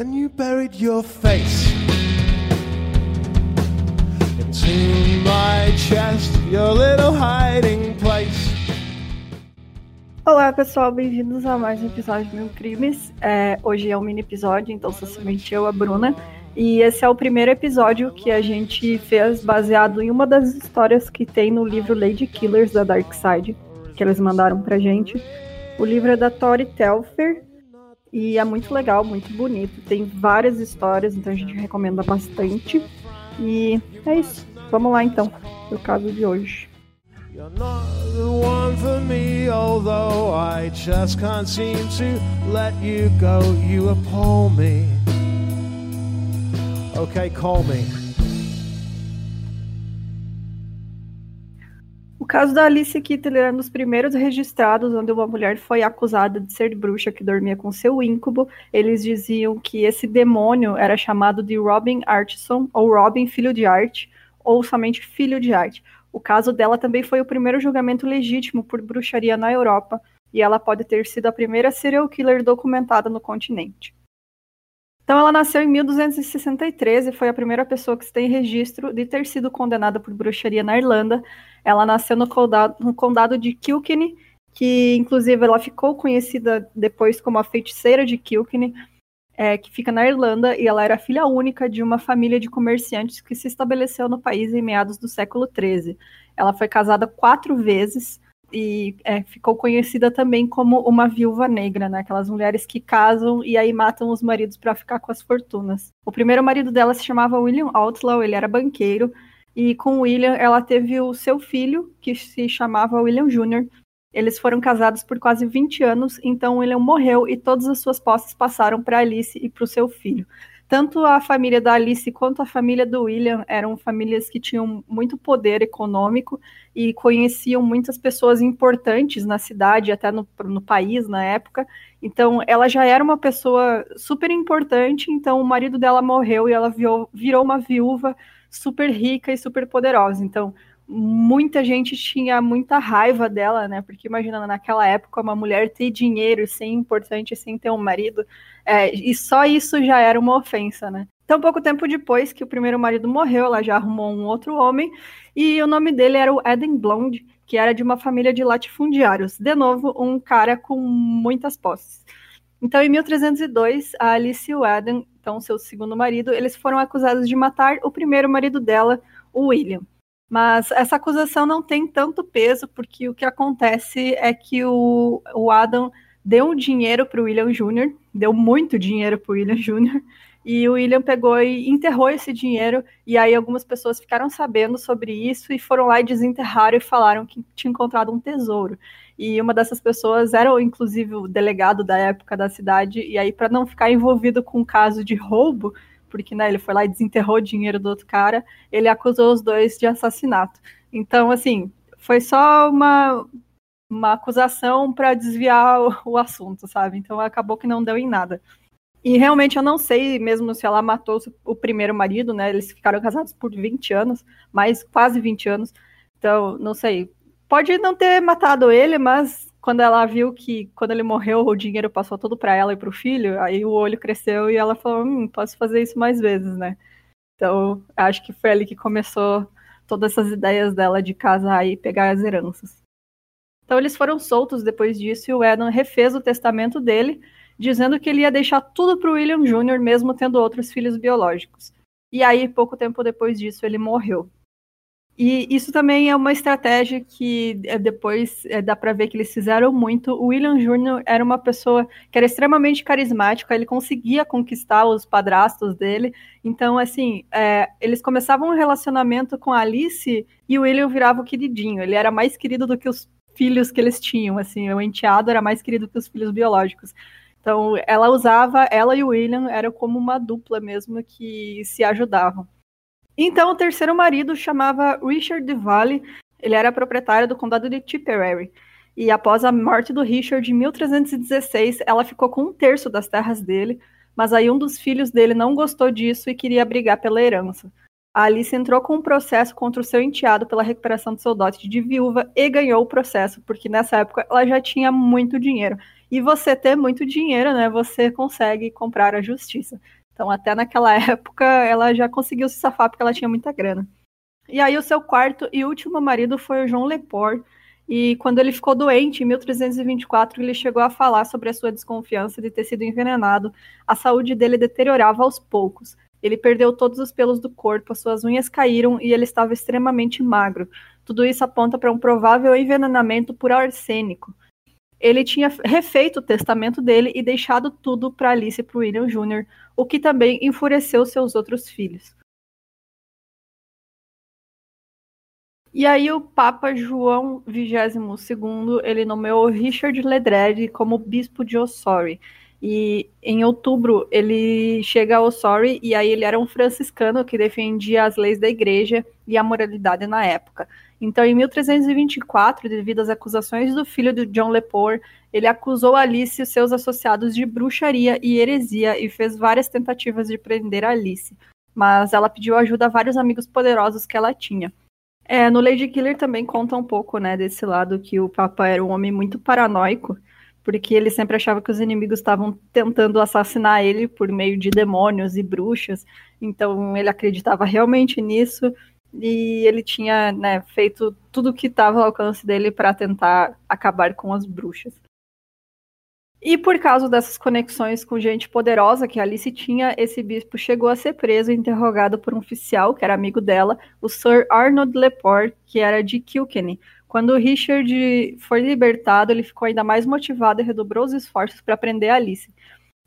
when you buried your face into my chest, your little hiding place. Olá pessoal, bem-vindos a mais um episódio de Mil Crimes. É, hoje é um mini episódio, então sou somente eu, a Bruna. E esse é o primeiro episódio que a gente fez baseado em uma das histórias que tem no livro Lady Killers da Dark Side, que eles mandaram pra gente. O livro é da Tori Telfer e é muito legal, muito bonito. Tem várias histórias, então a gente recomenda bastante. E é isso. Vamos lá então, pro caso de hoje. You're not the one for me, although I just can't seem to let you go. You appall me. Okay, call me. Caso da Alice Kittler era um dos primeiros registrados onde uma mulher foi acusada de ser bruxa que dormia com seu íncubo. Eles diziam que esse demônio era chamado de Robin Artson, ou Robin Filho de Arte, ou somente Filho de Arte. O caso dela também foi o primeiro julgamento legítimo por bruxaria na Europa, e ela pode ter sido a primeira serial killer documentada no continente. Então, ela nasceu em 1263 e foi a primeira pessoa que se tem registro de ter sido condenada por bruxaria na Irlanda. Ela nasceu no condado, no condado de Kilkenny, que inclusive ela ficou conhecida depois como a feiticeira de Kilkenny, é, que fica na Irlanda, e ela era filha única de uma família de comerciantes que se estabeleceu no país em meados do século XIII. Ela foi casada quatro vezes, e é, ficou conhecida também como uma viúva negra, né? Aquelas mulheres que casam e aí matam os maridos para ficar com as fortunas. O primeiro marido dela se chamava William Outlaw, ele era banqueiro, e com William ela teve o seu filho, que se chamava William Jr. Eles foram casados por quase 20 anos, então William morreu e todas as suas posses passaram para Alice e para o seu filho tanto a família da Alice quanto a família do William eram famílias que tinham muito poder econômico e conheciam muitas pessoas importantes na cidade, até no, no país na época. Então, ela já era uma pessoa super importante. Então, o marido dela morreu e ela virou, virou uma viúva super rica e super poderosa. Então, muita gente tinha muita raiva dela, né? Porque imagina, naquela época, uma mulher ter dinheiro, ser importante, sem ter um marido, é, e só isso já era uma ofensa, né? Então, pouco tempo depois que o primeiro marido morreu, ela já arrumou um outro homem, e o nome dele era o Eden Blonde, que era de uma família de latifundiários. De novo, um cara com muitas posses. Então, em 1302, a Alice e o Eden, então seu segundo marido, eles foram acusados de matar o primeiro marido dela, o William. Mas essa acusação não tem tanto peso, porque o que acontece é que o, o Adam deu um dinheiro para o William Jr., deu muito dinheiro para o William Jr., e o William pegou e enterrou esse dinheiro, e aí algumas pessoas ficaram sabendo sobre isso e foram lá e desenterraram e falaram que tinha encontrado um tesouro. E uma dessas pessoas era, inclusive, o delegado da época da cidade, e aí, para não ficar envolvido com o caso de roubo, porque né, ele foi lá e desenterrou o dinheiro do outro cara, ele acusou os dois de assassinato. Então, assim, foi só uma, uma acusação para desviar o, o, assunto, sabe? Então acabou que não deu em nada. E realmente eu não sei mesmo se ela matou o primeiro marido, né? Eles ficaram casados por 20 anos, mais quase 20 anos. Então, não sei. Pode não ter matado ele, mas quando ela viu que quando ele morreu o dinheiro passou todo para ela e para o filho, aí o olho cresceu e ela falou, hum, posso fazer isso mais vezes, né? Então acho que foi ali que começou todas essas ideias dela de casar e pegar as heranças. Então eles foram soltos depois disso e o Adam refez o testamento dele, dizendo que ele ia deixar tudo para o William Jr., mesmo tendo outros filhos biológicos. E aí, pouco tempo depois disso, ele morreu. E isso também é uma estratégia que é, depois é, dá para ver que eles fizeram muito. O William Jr. era uma pessoa que era extremamente carismática, ele conseguia conquistar os padrastos dele. Então, assim, é, eles começavam um relacionamento com a Alice e o William virava o queridinho. Ele era mais querido do que os filhos que eles tinham. Assim, o enteado era mais querido que os filhos biológicos. Então, ela usava, ela e o William eram como uma dupla mesmo que se ajudavam. Então, o terceiro marido chamava Richard de Valle, ele era proprietário do condado de Tipperary. E após a morte do Richard em 1316, ela ficou com um terço das terras dele, mas aí um dos filhos dele não gostou disso e queria brigar pela herança. A Alice entrou com um processo contra o seu enteado pela recuperação do seu dote de viúva e ganhou o processo, porque nessa época ela já tinha muito dinheiro. E você ter muito dinheiro, né, você consegue comprar a justiça. Então, até naquela época, ela já conseguiu se safar porque ela tinha muita grana. E aí, o seu quarto e último marido foi o João Lepore. E quando ele ficou doente, em 1324, ele chegou a falar sobre a sua desconfiança de ter sido envenenado. A saúde dele deteriorava aos poucos. Ele perdeu todos os pelos do corpo, suas unhas caíram e ele estava extremamente magro. Tudo isso aponta para um provável envenenamento por arsênico. Ele tinha refeito o testamento dele e deixado tudo para Alice e para William Jr., o que também enfureceu seus outros filhos. E aí o Papa João XXII, ele nomeou Richard Ledred como bispo de Ossory. E em outubro ele chega a Ossory e aí ele era um franciscano que defendia as leis da igreja e a moralidade na época. Então, em 1324, devido às acusações do filho de John Lepore, ele acusou Alice e seus associados de bruxaria e heresia e fez várias tentativas de prender Alice. Mas ela pediu ajuda a vários amigos poderosos que ela tinha. É, no Lady Killer também conta um pouco, né, desse lado que o Papa era um homem muito paranoico, porque ele sempre achava que os inimigos estavam tentando assassinar ele por meio de demônios e bruxas. Então ele acreditava realmente nisso e ele tinha né, feito tudo o que estava ao alcance dele para tentar acabar com as bruxas. E por causa dessas conexões com gente poderosa que Alice tinha, esse bispo chegou a ser preso e interrogado por um oficial que era amigo dela, o Sir Arnold Lepore, que era de Kilkenny. Quando Richard foi libertado, ele ficou ainda mais motivado e redobrou os esforços para prender Alice.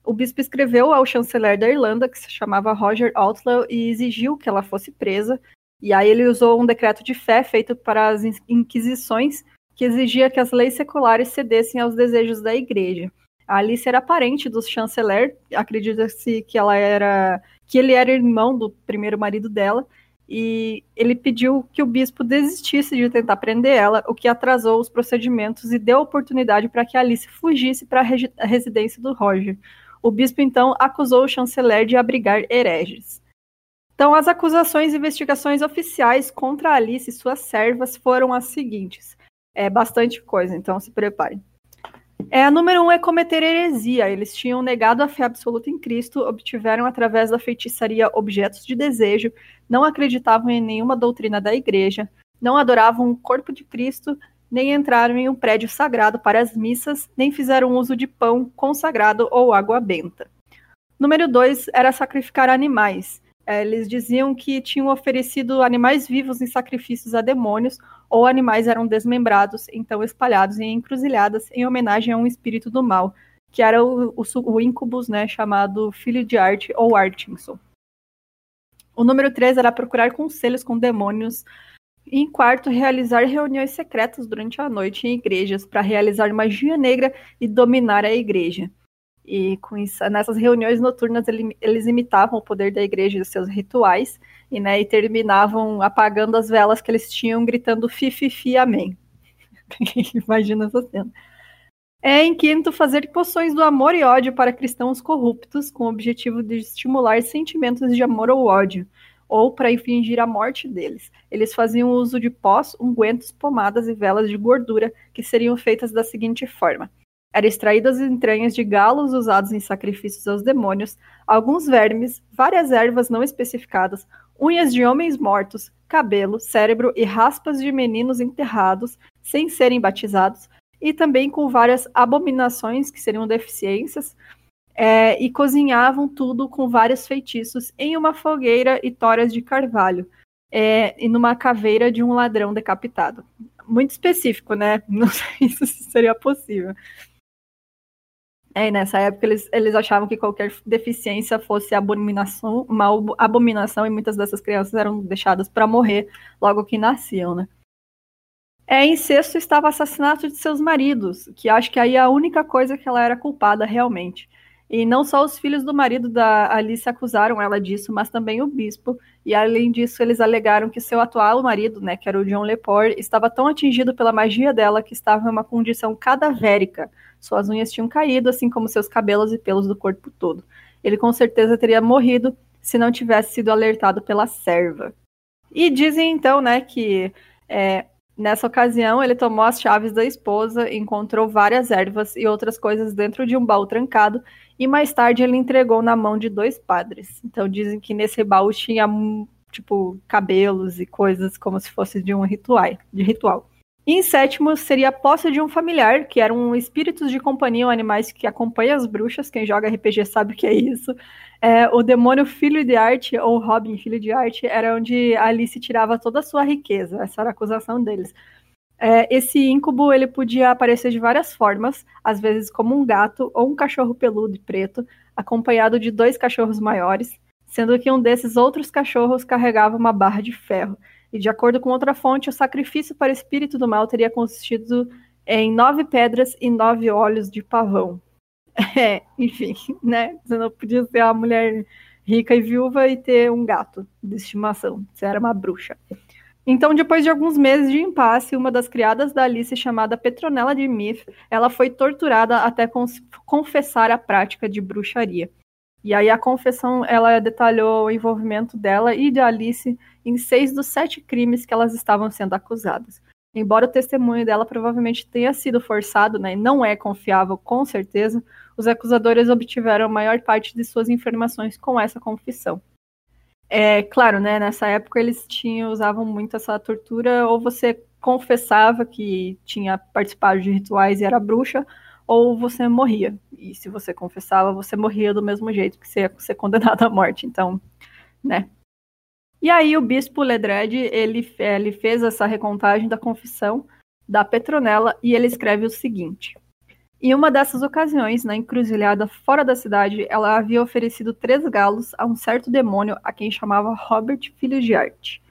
O bispo escreveu ao chanceler da Irlanda, que se chamava Roger Outlaw, e exigiu que ela fosse presa, e aí ele usou um decreto de fé feito para as inquisições que exigia que as leis seculares cedessem aos desejos da igreja. A Alice era parente do chanceler, acredita-se que ela era que ele era irmão do primeiro marido dela, e ele pediu que o bispo desistisse de tentar prender ela, o que atrasou os procedimentos e deu oportunidade para que Alice fugisse para a residência do Roger. O bispo então acusou o chanceler de abrigar hereges. Então, as acusações e investigações oficiais contra Alice e suas servas foram as seguintes. É bastante coisa, então se preparem. É, a número um é cometer heresia. Eles tinham negado a fé absoluta em Cristo, obtiveram através da feitiçaria objetos de desejo, não acreditavam em nenhuma doutrina da igreja, não adoravam o corpo de Cristo, nem entraram em um prédio sagrado para as missas, nem fizeram uso de pão consagrado ou água benta. Número dois era sacrificar animais. É, eles diziam que tinham oferecido animais vivos em sacrifícios a demônios, ou animais eram desmembrados, então espalhados em encruzilhadas em homenagem a um espírito do mal, que era o, o, o incubus, né, chamado Filho de Arte ou Artinson. O número 3 era procurar conselhos com demônios. E em quarto, realizar reuniões secretas durante a noite em igrejas para realizar magia negra e dominar a igreja. E com isso, nessas reuniões noturnas ele, eles imitavam o poder da igreja e os seus rituais e, né, e terminavam apagando as velas que eles tinham, gritando fi, fi, fi, amém. Imagina essa cena. É, em quinto, fazer poções do amor e ódio para cristãos corruptos, com o objetivo de estimular sentimentos de amor ou ódio, ou para infligir a morte deles. Eles faziam uso de pós, ungüentos, pomadas e velas de gordura, que seriam feitas da seguinte forma era extraídas entranhas de galos usados em sacrifícios aos demônios, alguns vermes, várias ervas não especificadas, unhas de homens mortos, cabelo, cérebro e raspas de meninos enterrados sem serem batizados, e também com várias abominações, que seriam deficiências, é, e cozinhavam tudo com vários feitiços em uma fogueira e toras de carvalho, é, e numa caveira de um ladrão decapitado. Muito específico, né? Não sei se seria possível. É, nessa época eles, eles achavam que qualquer deficiência fosse abominação, uma abominação, e muitas dessas crianças eram deixadas para morrer logo que nasciam, né? É, em sexto estava o assassinato de seus maridos, que acho que aí é a única coisa que ela era culpada realmente. E não só os filhos do marido da Alice acusaram ela disso, mas também o bispo. E além disso, eles alegaram que seu atual marido, né, que era o John Lepore, estava tão atingido pela magia dela que estava em uma condição cadavérica, suas unhas tinham caído, assim como seus cabelos e pelos do corpo todo. Ele com certeza teria morrido se não tivesse sido alertado pela serva. E dizem então, né, que é, nessa ocasião ele tomou as chaves da esposa, encontrou várias ervas e outras coisas dentro de um baú trancado e mais tarde ele entregou na mão de dois padres. Então dizem que nesse baú tinha tipo cabelos e coisas como se fosse de um ritual, de ritual. E em sétimo seria a posse de um familiar, que eram espíritos de companhia ou animais que acompanham as bruxas. Quem joga RPG sabe o que é isso. É, o demônio filho de arte, ou Robin filho de arte, era onde Alice tirava toda a sua riqueza. Essa era a acusação deles. É, esse íncubo ele podia aparecer de várias formas, às vezes como um gato ou um cachorro peludo e preto, acompanhado de dois cachorros maiores, sendo que um desses outros cachorros carregava uma barra de ferro. E de acordo com outra fonte, o sacrifício para o espírito do mal teria consistido em nove pedras e nove olhos de pavão. É, enfim, né? Você não podia ser uma mulher rica e viúva e ter um gato de estimação. Você era uma bruxa. Então, depois de alguns meses de impasse, uma das criadas da Alice, chamada Petronella de Myth, ela foi torturada até confessar a prática de bruxaria. E aí a confissão, ela detalhou o envolvimento dela e de Alice em seis dos sete crimes que elas estavam sendo acusadas. Embora o testemunho dela provavelmente tenha sido forçado, né, e não é confiável com certeza, os acusadores obtiveram a maior parte de suas informações com essa confissão. É claro, né, nessa época eles tinham usavam muito essa tortura, ou você confessava que tinha participado de rituais e era bruxa, ou você morria. E se você confessava, você morria do mesmo jeito que você ia ser condenado à morte. Então, né? E aí o bispo Ledred, ele, ele fez essa recontagem da confissão da Petronella e ele escreve o seguinte. Em uma dessas ocasiões, na encruzilhada fora da cidade, ela havia oferecido três galos a um certo demônio a quem chamava Robert Filho de Arte,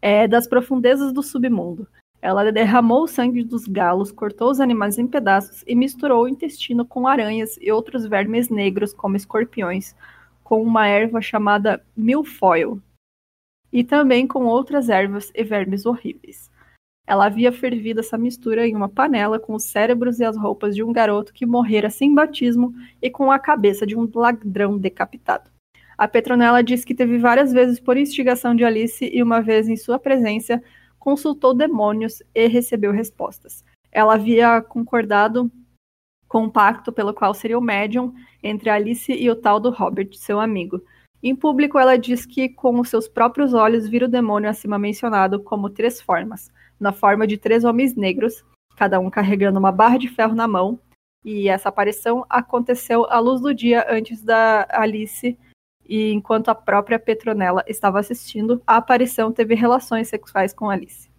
é, das profundezas do submundo. Ela derramou o sangue dos galos, cortou os animais em pedaços e misturou o intestino com aranhas e outros vermes negros, como escorpiões, com uma erva chamada milfoil, e também com outras ervas e vermes horríveis. Ela havia fervido essa mistura em uma panela com os cérebros e as roupas de um garoto que morrera sem batismo e com a cabeça de um ladrão decapitado. A Petronella diz que teve várias vezes por instigação de Alice e uma vez em sua presença consultou demônios e recebeu respostas. Ela havia concordado com um pacto pelo qual seria o médium entre Alice e o tal do Robert, seu amigo. Em público, ela diz que com os seus próprios olhos vira o demônio acima mencionado como três formas, na forma de três homens negros, cada um carregando uma barra de ferro na mão, e essa aparição aconteceu à luz do dia antes da Alice e enquanto a própria Petronella estava assistindo, a aparição teve relações sexuais com Alice.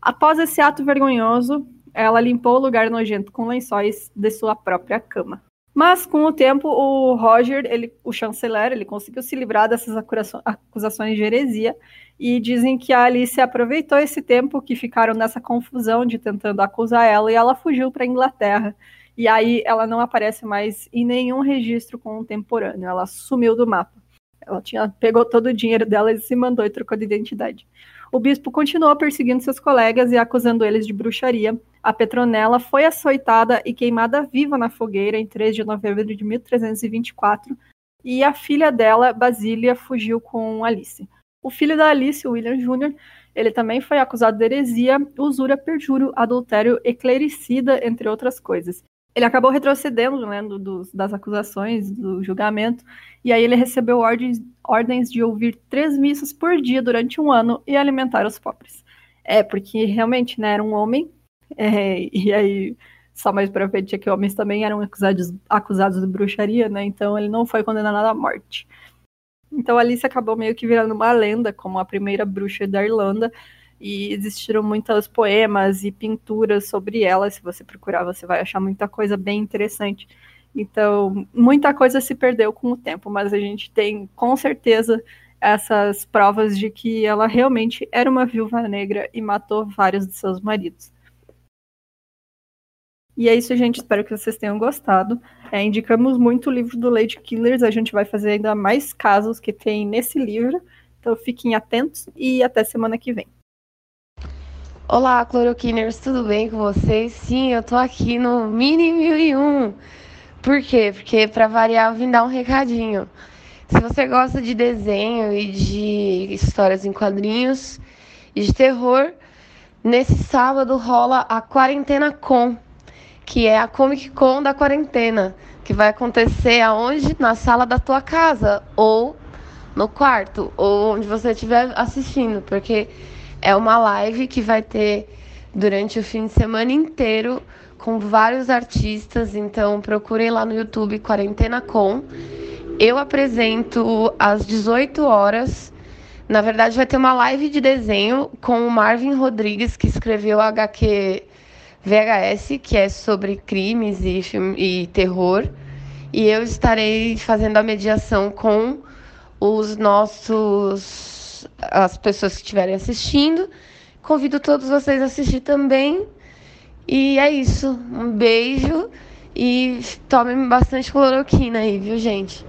Após esse ato vergonhoso, ela limpou o lugar nojento com lençóis de sua própria cama. Mas com o tempo, o Roger, ele, o chanceler, ele conseguiu se livrar dessas acusações de heresia e dizem que a Alice aproveitou esse tempo que ficaram nessa confusão de tentando acusar ela e ela fugiu para a Inglaterra e aí ela não aparece mais em nenhum registro contemporâneo, ela sumiu do mapa. Ela tinha pegou todo o dinheiro dela e se mandou e trocou de identidade. O bispo continuou perseguindo seus colegas e acusando eles de bruxaria. A Petronella foi açoitada e queimada viva na fogueira em 3 de novembro de 1324, e a filha dela, Basília, fugiu com Alice. O filho da Alice, William Jr., ele também foi acusado de heresia, usura, perjúrio, adultério e clericida, entre outras coisas ele acabou retrocedendo né, do, das acusações, do julgamento, e aí ele recebeu ordens, ordens de ouvir três missas por dia durante um ano e alimentar os pobres. É, porque realmente né, era um homem, é, e aí só mais pra frente é que homens também eram acusados, acusados de bruxaria, né? Então ele não foi condenado à morte. Então Alice acabou meio que virando uma lenda como a primeira bruxa da Irlanda, e existiram muitos poemas e pinturas sobre ela. Se você procurar, você vai achar muita coisa bem interessante. Então, muita coisa se perdeu com o tempo, mas a gente tem com certeza essas provas de que ela realmente era uma viúva negra e matou vários de seus maridos. E é isso, gente. Espero que vocês tenham gostado. É, indicamos muito o livro do Lady Killers. A gente vai fazer ainda mais casos que tem nesse livro. Então fiquem atentos e até semana que vem. Olá, cloroquiners, tudo bem com vocês? Sim, eu tô aqui no Mini 1001. Por quê? Porque para variar eu vim dar um recadinho. Se você gosta de desenho e de histórias em quadrinhos e de terror, nesse sábado rola a Quarentena Com, que é a Comic Con da quarentena, que vai acontecer aonde? Na sala da tua casa ou no quarto ou onde você estiver assistindo, porque é uma live que vai ter durante o fim de semana inteiro com vários artistas, então procurem lá no YouTube Quarentena Com. Eu apresento às 18 horas. Na verdade, vai ter uma live de desenho com o Marvin Rodrigues, que escreveu a HQ VHS, que é sobre crimes e, filme, e terror. E eu estarei fazendo a mediação com os nossos as pessoas que estiverem assistindo. Convido todos vocês a assistir também. E é isso. Um beijo e tomem bastante cloroquina aí, viu, gente?